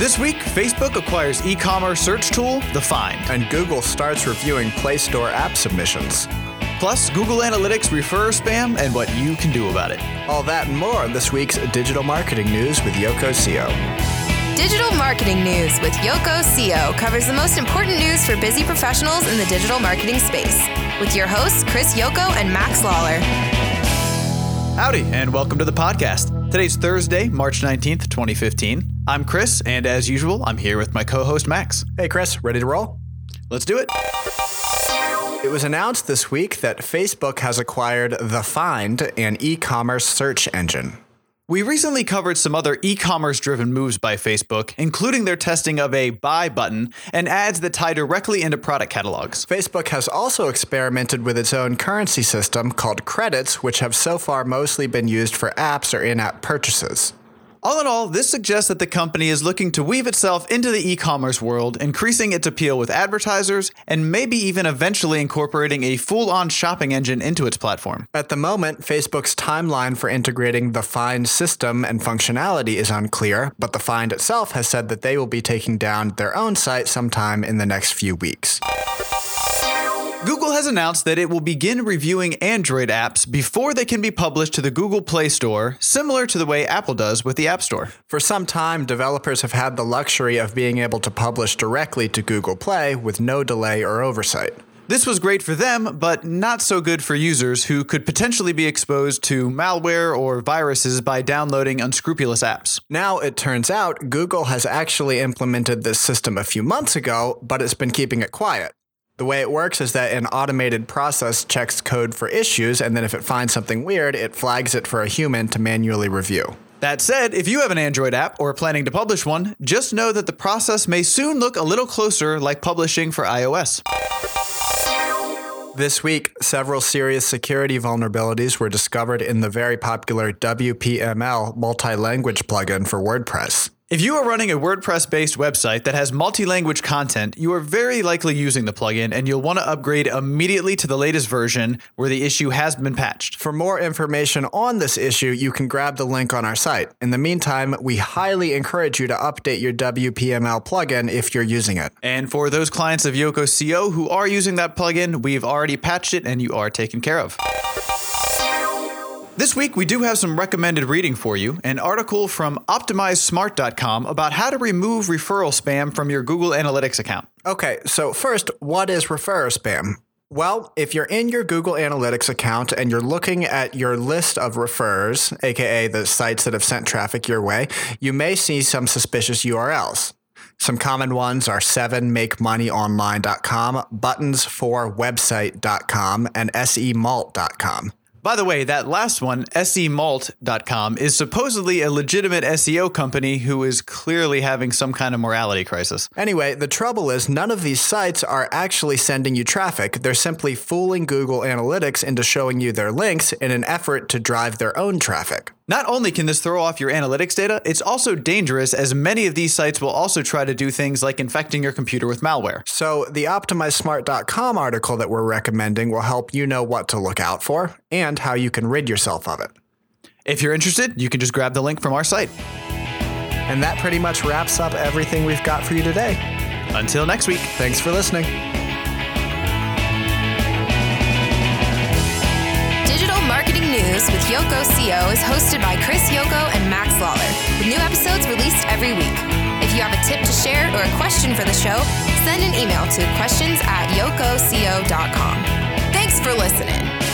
This week, Facebook acquires e commerce search tool, The Find. And Google starts reviewing Play Store app submissions. Plus, Google Analytics refer spam and what you can do about it. All that and more in this week's digital marketing news with Yoko CO. Digital Marketing News with Yoko CO covers the most important news for busy professionals in the digital marketing space. With your hosts, Chris Yoko and Max Lawler. Howdy, and welcome to the podcast. Today's Thursday, March 19th, 2015. I'm Chris, and as usual, I'm here with my co host, Max. Hey, Chris, ready to roll? Let's do it. It was announced this week that Facebook has acquired The Find, an e commerce search engine. We recently covered some other e commerce driven moves by Facebook, including their testing of a buy button and ads that tie directly into product catalogs. Facebook has also experimented with its own currency system called credits, which have so far mostly been used for apps or in app purchases. All in all, this suggests that the company is looking to weave itself into the e commerce world, increasing its appeal with advertisers, and maybe even eventually incorporating a full on shopping engine into its platform. At the moment, Facebook's timeline for integrating the Find system and functionality is unclear, but the Find itself has said that they will be taking down their own site sometime in the next few weeks. Google has announced that it will begin reviewing Android apps before they can be published to the Google Play Store, similar to the way Apple does with the App Store. For some time, developers have had the luxury of being able to publish directly to Google Play with no delay or oversight. This was great for them, but not so good for users who could potentially be exposed to malware or viruses by downloading unscrupulous apps. Now, it turns out Google has actually implemented this system a few months ago, but it's been keeping it quiet. The way it works is that an automated process checks code for issues, and then if it finds something weird, it flags it for a human to manually review. That said, if you have an Android app or are planning to publish one, just know that the process may soon look a little closer like publishing for iOS. This week, several serious security vulnerabilities were discovered in the very popular WPML multi language plugin for WordPress. If you are running a WordPress based website that has multi language content, you are very likely using the plugin and you'll want to upgrade immediately to the latest version where the issue has been patched. For more information on this issue, you can grab the link on our site. In the meantime, we highly encourage you to update your WPML plugin if you're using it. And for those clients of Yoko CO who are using that plugin, we've already patched it and you are taken care of. This week, we do have some recommended reading for you an article from OptimizeSmart.com about how to remove referral spam from your Google Analytics account. Okay, so first, what is referral spam? Well, if you're in your Google Analytics account and you're looking at your list of refers, aka the sites that have sent traffic your way, you may see some suspicious URLs. Some common ones are 7makemoneyonline.com, buttons4website.com, and semalt.com. By the way, that last one, semalt.com, is supposedly a legitimate SEO company who is clearly having some kind of morality crisis. Anyway, the trouble is none of these sites are actually sending you traffic. They're simply fooling Google Analytics into showing you their links in an effort to drive their own traffic. Not only can this throw off your analytics data, it's also dangerous as many of these sites will also try to do things like infecting your computer with malware. So, the OptimizeSmart.com article that we're recommending will help you know what to look out for and how you can rid yourself of it. If you're interested, you can just grab the link from our site. And that pretty much wraps up everything we've got for you today. Until next week, thanks for listening. News with Yoko CO is hosted by Chris Yoko and Max Lawler, with new episodes released every week. If you have a tip to share or a question for the show, send an email to questions at yokoco.com. Thanks for listening.